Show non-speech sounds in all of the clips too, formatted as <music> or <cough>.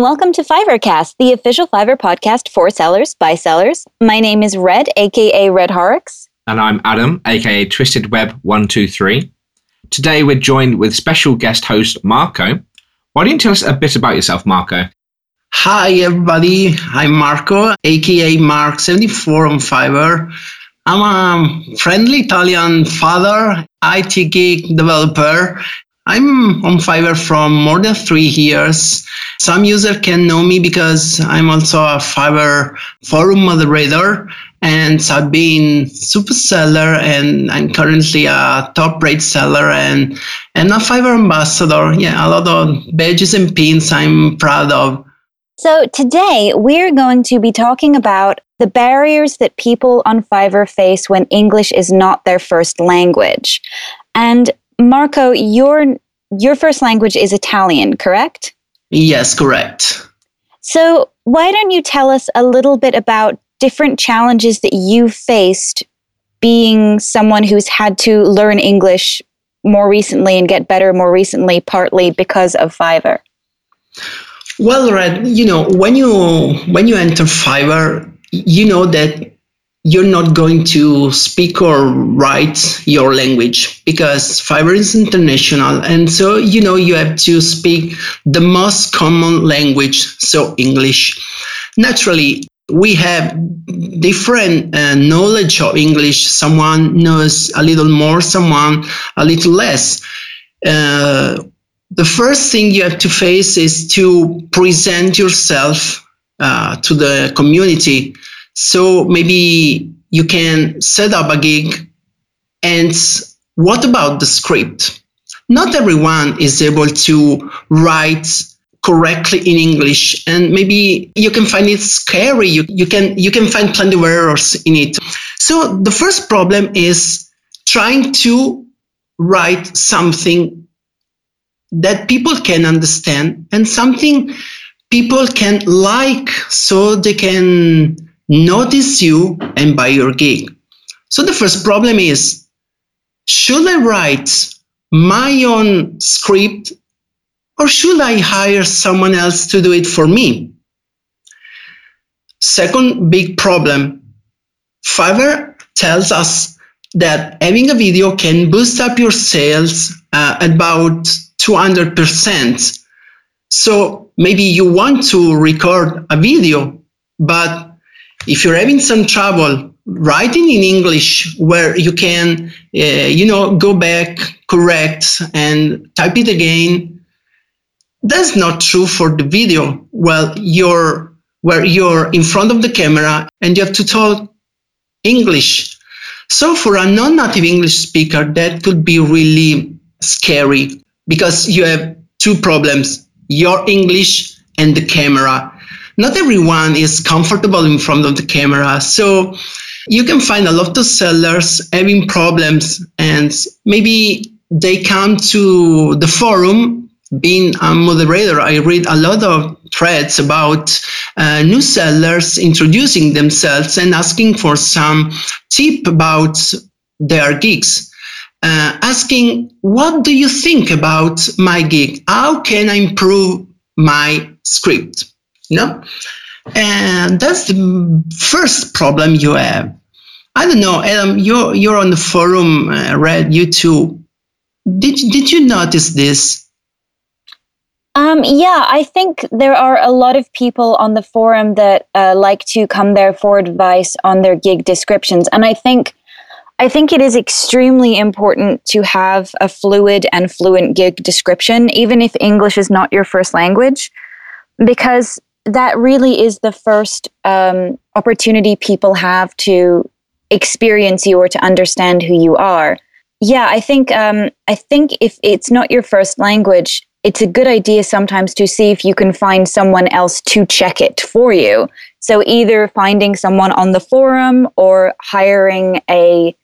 and welcome to Fiverrcast, the official Fiverr podcast for sellers by sellers. My name is Red, aka Red Horrocks. And I'm Adam, aka Twisted Web 123. Today we're joined with special guest host Marco. Why don't you tell us a bit about yourself, Marco? Hi, everybody. I'm Marco, aka Mark74 on Fiverr. I'm a friendly Italian father, IT geek developer. I'm on Fiverr from more than three years. Some user can know me because I'm also a Fiverr forum moderator and I've been super seller and I'm currently a top rate seller and, and a Fiverr ambassador. Yeah, a lot of badges and pins I'm proud of. So today we're going to be talking about the barriers that people on Fiverr face when English is not their first language. And Marco, your your first language is Italian, correct? Yes, correct. So, why don't you tell us a little bit about different challenges that you faced being someone who's had to learn English more recently and get better more recently, partly because of Fiverr? Well, Red, you know, when you when you enter Fiverr, you know that you're not going to speak or write your language because Fiverr is international. And so, you know, you have to speak the most common language, so English. Naturally, we have different uh, knowledge of English. Someone knows a little more, someone a little less. Uh, the first thing you have to face is to present yourself uh, to the community so maybe you can set up a gig and what about the script? Not everyone is able to write correctly in English and maybe you can find it scary. You, you can you can find plenty of errors in it. So the first problem is trying to write something that people can understand and something people can like so they can notice you and buy your gig. So the first problem is should I write my own script or should I hire someone else to do it for me? Second big problem Fiverr tells us that having a video can boost up your sales uh, about 200%. So maybe you want to record a video, but if you're having some trouble writing in English where you can, uh, you know, go back, correct, and type it again, that's not true for the video. Well, you're where you're in front of the camera and you have to talk English. So for a non-native English speaker, that could be really scary because you have two problems: your English and the camera not everyone is comfortable in front of the camera. So you can find a lot of sellers having problems and maybe they come to the forum being a moderator, I read a lot of threads about uh, new sellers introducing themselves and asking for some tip about their gigs. Uh, asking, what do you think about my gig? How can I improve my script? No, and that's the first problem you have. I don't know, Adam. You're you're on the forum. Uh, read you too. Did did you notice this? Um, yeah, I think there are a lot of people on the forum that uh, like to come there for advice on their gig descriptions, and I think I think it is extremely important to have a fluid and fluent gig description, even if English is not your first language, because that really is the first um, opportunity people have to experience you or to understand who you are. Yeah, I think um, I think if it's not your first language, it's a good idea sometimes to see if you can find someone else to check it for you. So either finding someone on the forum or hiring a,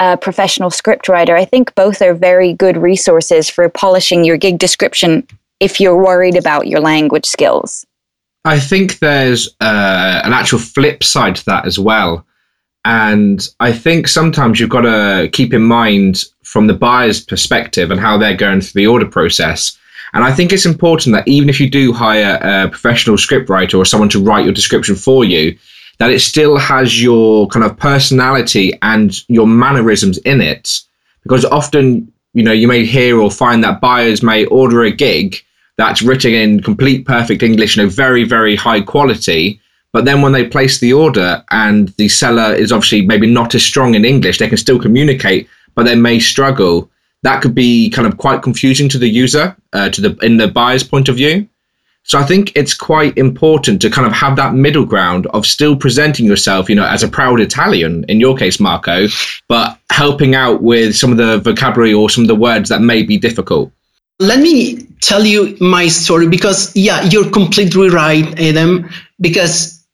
a professional scriptwriter. I think both are very good resources for polishing your gig description if you're worried about your language skills. I think there's uh, an actual flip side to that as well. And I think sometimes you've got to keep in mind from the buyer's perspective and how they're going through the order process. And I think it's important that even if you do hire a professional scriptwriter or someone to write your description for you, that it still has your kind of personality and your mannerisms in it. Because often, you know, you may hear or find that buyers may order a gig that's written in complete perfect English, you know, very, very high quality. But then when they place the order and the seller is obviously maybe not as strong in English, they can still communicate, but they may struggle. That could be kind of quite confusing to the user, uh, to the in the buyer's point of view. So I think it's quite important to kind of have that middle ground of still presenting yourself, you know, as a proud Italian, in your case, Marco, but helping out with some of the vocabulary or some of the words that may be difficult. Let me tell you my story because, yeah, you're completely right, Adam, because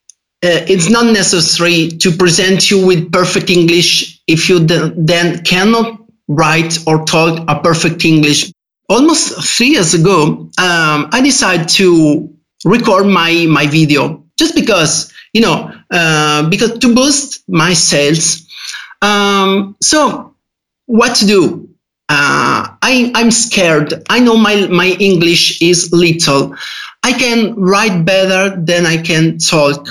uh, it's not necessary to present you with perfect English if you then cannot write or talk a perfect English. Almost three years ago, um, I decided to record my, my video just because, you know, uh, because to boost my sales. Um, so what to do? Uh, I, I'm scared. I know my, my English is little. I can write better than I can talk.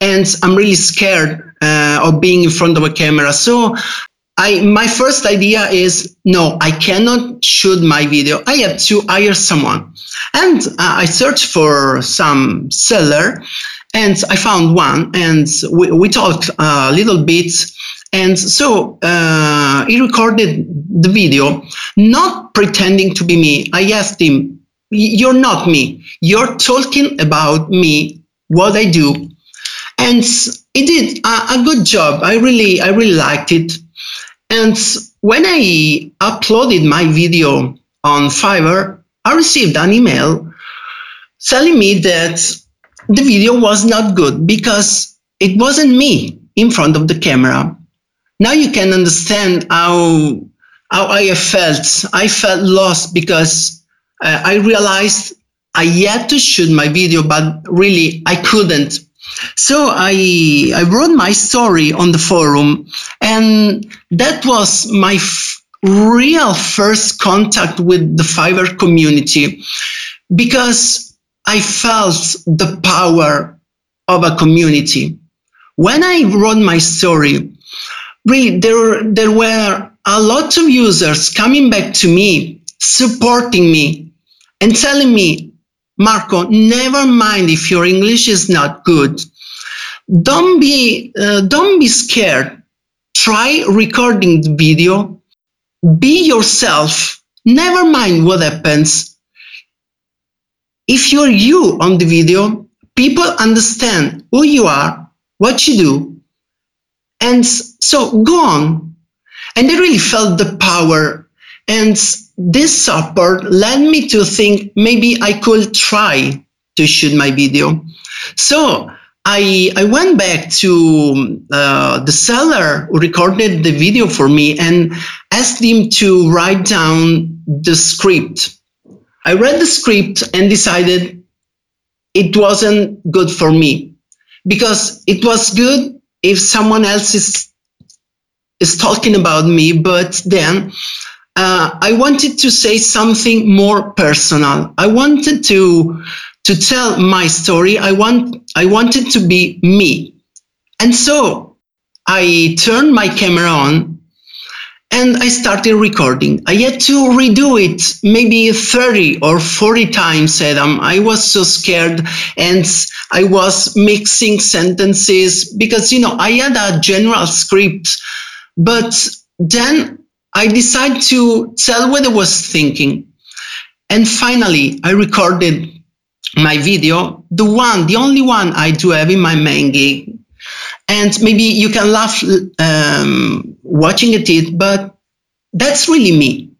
And I'm really scared uh, of being in front of a camera. So I, my first idea is no, I cannot shoot my video. I have to hire someone. And uh, I searched for some seller and I found one and we, we talked a little bit and so uh, he recorded the video, not pretending to be me. I asked him, You're not me. You're talking about me, what I do. And he did a, a good job. I really, I really liked it. And when I uploaded my video on Fiverr, I received an email telling me that the video was not good because it wasn't me in front of the camera now you can understand how how I felt. I felt lost because uh, I realized I had to shoot my video, but really I couldn't. So I I wrote my story on the forum, and that was my f- real first contact with the Fiverr community because I felt the power of a community. When I wrote my story, really there there were a lot of users coming back to me supporting me and telling me marco never mind if your english is not good. Don't be uh, don't be scared. Try recording the video. Be yourself. Never mind what happens. If you're you on the video people understand who you are what you do and so go on. And I really felt the power. And this support led me to think maybe I could try to shoot my video. So I, I went back to uh, the seller who recorded the video for me and asked him to write down the script. I read the script and decided it wasn't good for me because it was good if someone else is is talking about me, but then uh, I wanted to say something more personal. I wanted to to tell my story. I want I wanted to be me, and so I turned my camera on and I started recording. I had to redo it maybe 30 or 40 times, Adam. I was so scared and I was mixing sentences because, you know, I had a general script, but then I decided to tell what I was thinking. And finally, I recorded my video, the one, the only one I do have in my main gig. And maybe you can laugh um, watching it, but that's really me.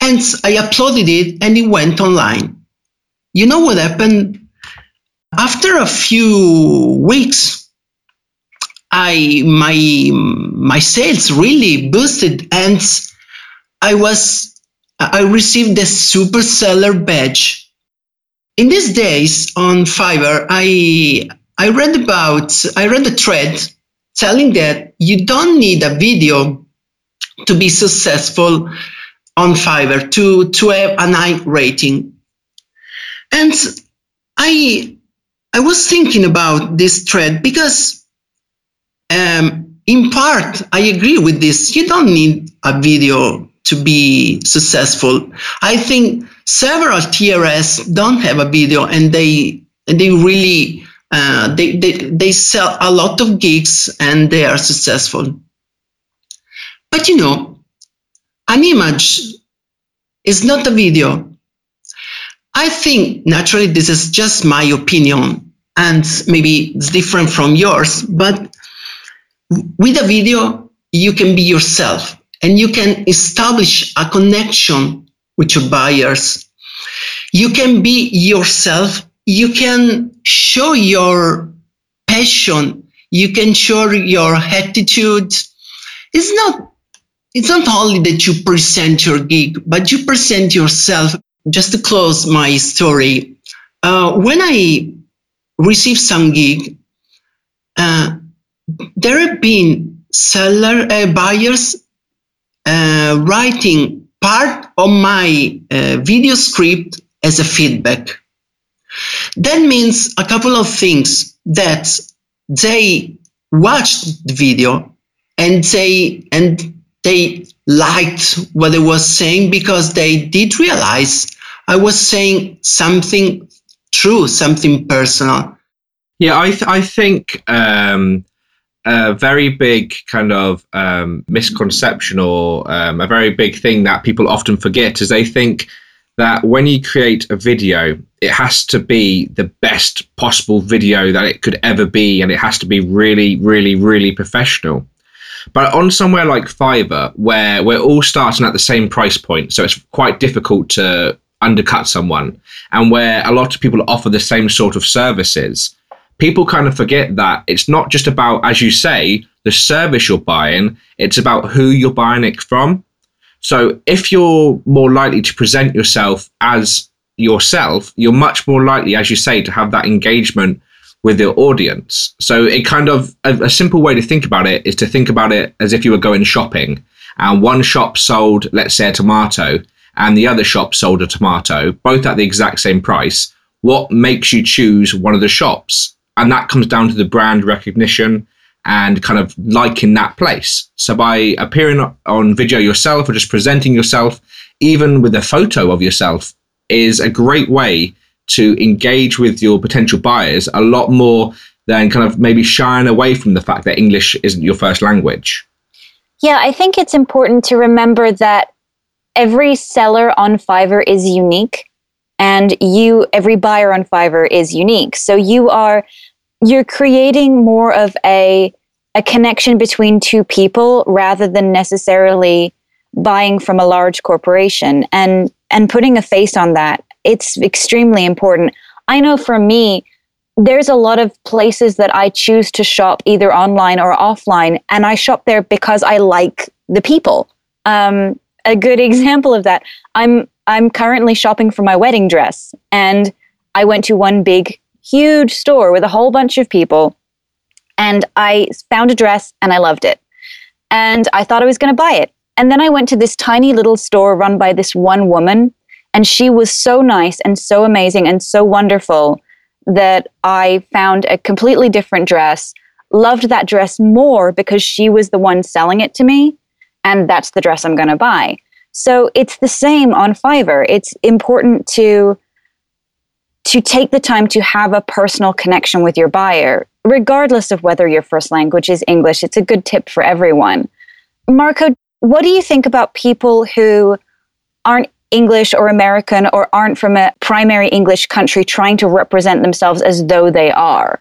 And I uploaded it and it went online. You know what happened? After a few weeks, I my my sales really boosted and I was I received the super seller badge. In these days on Fiverr, I I read about I read a thread telling that you don't need a video to be successful on Fiverr to, to have an high rating. And I I was thinking about this thread because um, in part I agree with this. You don't need a video to be successful. I think several TRS don't have a video and they they really uh, they, they they sell a lot of gigs and they are successful. But you know, an image is not a video. I think naturally this is just my opinion and maybe it's different from yours, but with a video, you can be yourself and you can establish a connection with your buyers. You can be yourself. You can show your passion. You can show your attitude. It's not it's not only that you present your gig, but you present yourself. Just to close my story, uh, when I received some gig, uh, there have been seller uh, buyers uh, writing part of my uh, video script as a feedback. That means a couple of things that they watched the video and they and they liked what I was saying because they did realize I was saying something true, something personal. Yeah, I th- I think um, a very big kind of um, misconception or um, a very big thing that people often forget is they think that when you create a video, it has to be the best possible video that it could ever be, and it has to be really, really, really professional. But on somewhere like Fiverr, where we're all starting at the same price point, so it's quite difficult to undercut someone, and where a lot of people offer the same sort of services, people kind of forget that it's not just about, as you say, the service you're buying, it's about who you're buying it from. So if you're more likely to present yourself as yourself, you're much more likely, as you say, to have that engagement with your audience. So it kind of a, a, simple way to think about it is to think about it as if you were going shopping and one shop sold, let's say, a tomato and the other shop sold a tomato, both at the exact same price. What makes you choose one of the shops? And that comes down to the brand recognition and kind of liking that place. So by appearing on video yourself or just presenting yourself, even with a photo of yourself, is a great way to engage with your potential buyers a lot more than kind of maybe shying away from the fact that English isn't your first language. Yeah, I think it's important to remember that every seller on Fiverr is unique and you every buyer on Fiverr is unique. So you are you're creating more of a a connection between two people rather than necessarily buying from a large corporation and and putting a face on that it's extremely important. I know for me, there's a lot of places that I choose to shop either online or offline, and I shop there because I like the people. Um, a good <laughs> example of that, I'm I'm currently shopping for my wedding dress, and I went to one big, huge store with a whole bunch of people, and I found a dress and I loved it, and I thought I was going to buy it, and then I went to this tiny little store run by this one woman and she was so nice and so amazing and so wonderful that I found a completely different dress, loved that dress more because she was the one selling it to me. And that's the dress I'm going to buy. So it's the same on Fiverr. It's important to to take the time to have a personal connection with your buyer, regardless of whether your first language is English. It's a good tip for everyone. Marco, what do you think about people who aren't English or American or aren't from a primary English country trying to represent themselves as though they are?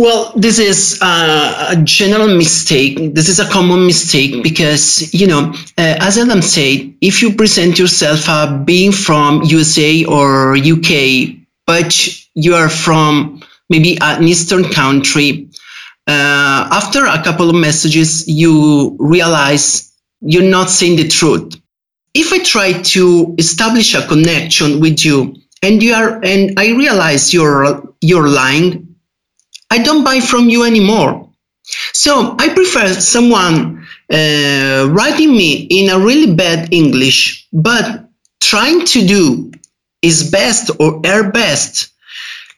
Well, this is uh, a general mistake. This is a common mistake because, you know, uh, as Adam said, if you present yourself uh, being from USA or UK, but you are from maybe an Eastern country, uh, after a couple of messages, you realize you're not saying the truth if I try to establish a connection with you and you are and I realize you're you're lying, I don't buy from you anymore. So I prefer someone uh, writing me in a really bad English, but trying to do his best or her best,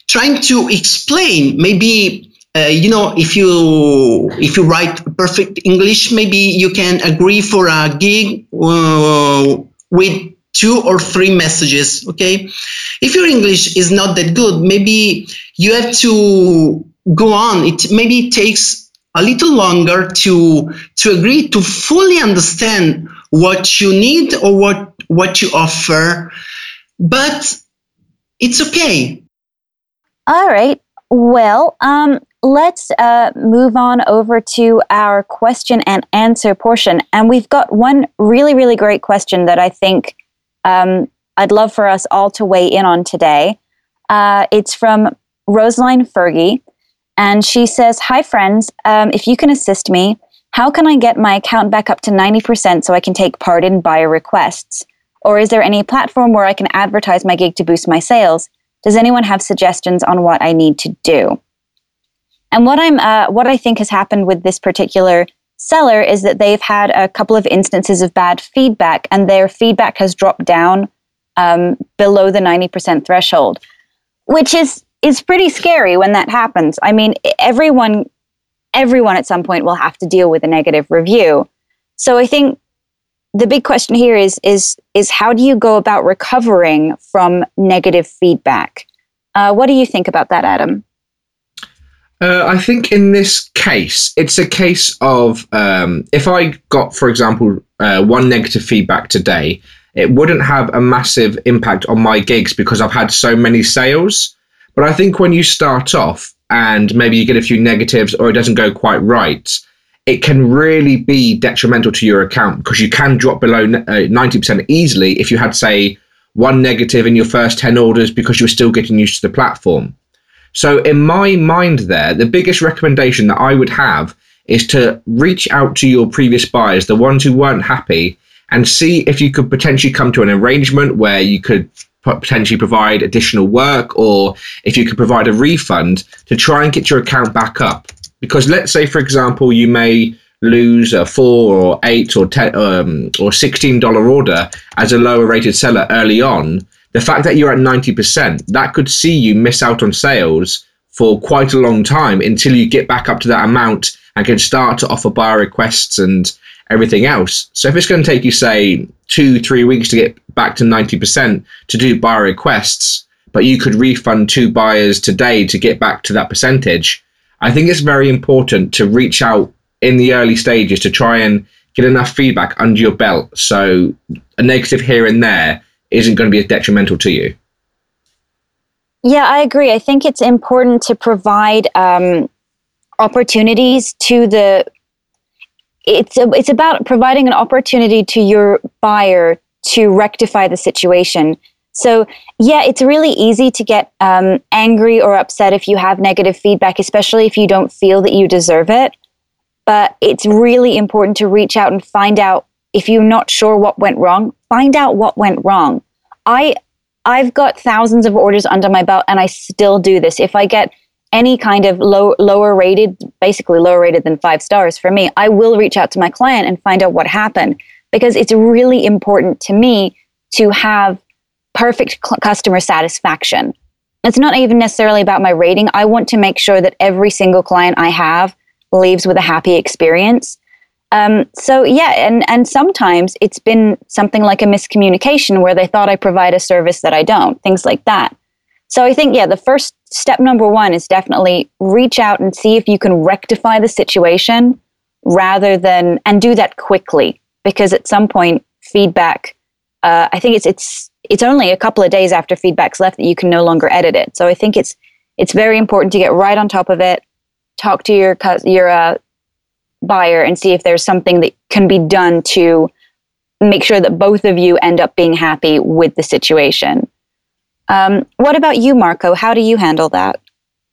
trying to explain maybe uh, you know if you if you write perfect english maybe you can agree for a gig uh, with two or three messages okay if your english is not that good maybe you have to go on it maybe it takes a little longer to to agree to fully understand what you need or what what you offer but it's okay all right well um let's uh, move on over to our question and answer portion. And we've got one really, really great question that I think um, I'd love for us all to weigh in on today. Uh, it's from Roseline Fergie. And she says, Hi, friends. Um, if you can assist me, how can I get my account back up to 90% so I can take part in buyer requests? Or is there any platform where I can advertise my gig to boost my sales? Does anyone have suggestions on what I need to do? And what I'm uh, what I think has happened with this particular seller is that they've had a couple of instances of bad feedback, and their feedback has dropped down um, below the ninety percent threshold, which is is pretty scary when that happens. I mean, everyone everyone at some point will have to deal with a negative review. So I think the big question here is is is how do you go about recovering from negative feedback? Uh, what do you think about that, Adam? Uh, I think in this case, it's a case of um, if I got, for example, uh, one negative feedback today, it wouldn't have a massive impact on my gigs because I've had so many sales. But I think when you start off and maybe you get a few negatives or it doesn't go quite right, it can really be detrimental to your account because you can drop below uh, 90% easily if you had, say, one negative in your first 10 orders because you're still getting used to the platform. So, in my mind, there, the biggest recommendation that I would have is to reach out to your previous buyers, the ones who weren't happy, and see if you could potentially come to an arrangement where you could potentially provide additional work or if you could provide a refund to try and get your account back up. Because let's say, for example, you may lose a four or eight or ten um, or sixteen dollar order as a lower rated seller early on the fact that you're at 90%, that could see you miss out on sales for quite a long time until you get back up to that amount and can start to offer buyer requests and everything else. So if it's going to take you, say, two, three weeks to get back to 90% to do buyer requests, but you could refund two buyers today to get back to that percentage, I think it's very important to reach out in the early stages to try and get enough feedback under your belt. So a negative here and there isn't going to be detrimental to you. Yeah, I agree. I think it's important to provide um, opportunities to the. It's a, it's about providing an opportunity to your buyer to rectify the situation. So yeah, it's really easy to get um, angry or upset if you have negative feedback, especially if you don't feel that you deserve it. But it's really important to reach out and find out if you're not sure what went wrong, find out what went wrong. I I've got thousands of orders under my belt and I still do this. If I get any kind of low lower rated, basically lower rated than 5 stars for me, I will reach out to my client and find out what happened because it's really important to me to have perfect cl- customer satisfaction. It's not even necessarily about my rating. I want to make sure that every single client I have leaves with a happy experience. Um, so yeah, and and sometimes it's been something like a miscommunication where they thought I provide a service that I don't, things like that. So I think yeah, the first step number one is definitely reach out and see if you can rectify the situation rather than and do that quickly because at some point feedback. Uh, I think it's it's it's only a couple of days after feedback's left that you can no longer edit it. So I think it's it's very important to get right on top of it. Talk to your your uh, buyer and see if there's something that can be done to make sure that both of you end up being happy with the situation. Um, what about you, Marco? How do you handle that?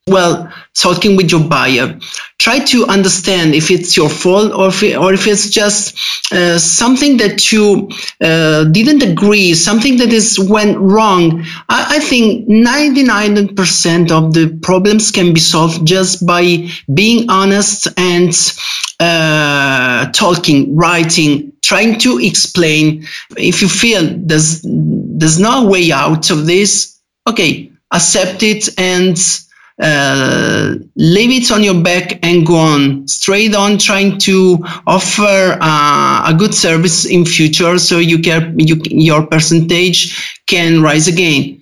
Well talking with your buyer try to understand if it's your fault or if, or if it's just uh, something that you uh, didn't agree something that is went wrong I, I, think 99% of the problems can be solved just by being honest and uh, talking, writing, trying to explain. If you feel there's there's no way out of this, okay, accept it and uh, leave it on your back and go on. Straight on trying to offer uh, a good service in future so you can you, your percentage can rise again.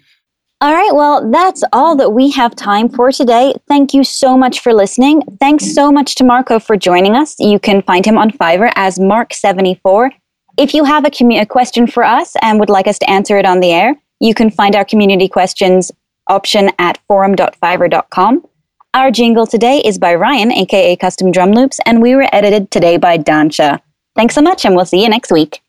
All right well that's all that we have time for today. Thank you so much for listening. Thanks so much to marco for joining us. You can find him on fiverr as mark74 if you have a, commu- a question for us and would like us to answer it on the air you can find our community questions option at forum.fiverr.com. Our jingle today is by Ryan, aka Custom Drum Loops, and we were edited today by Dansha. Thanks so much, and we'll see you next week.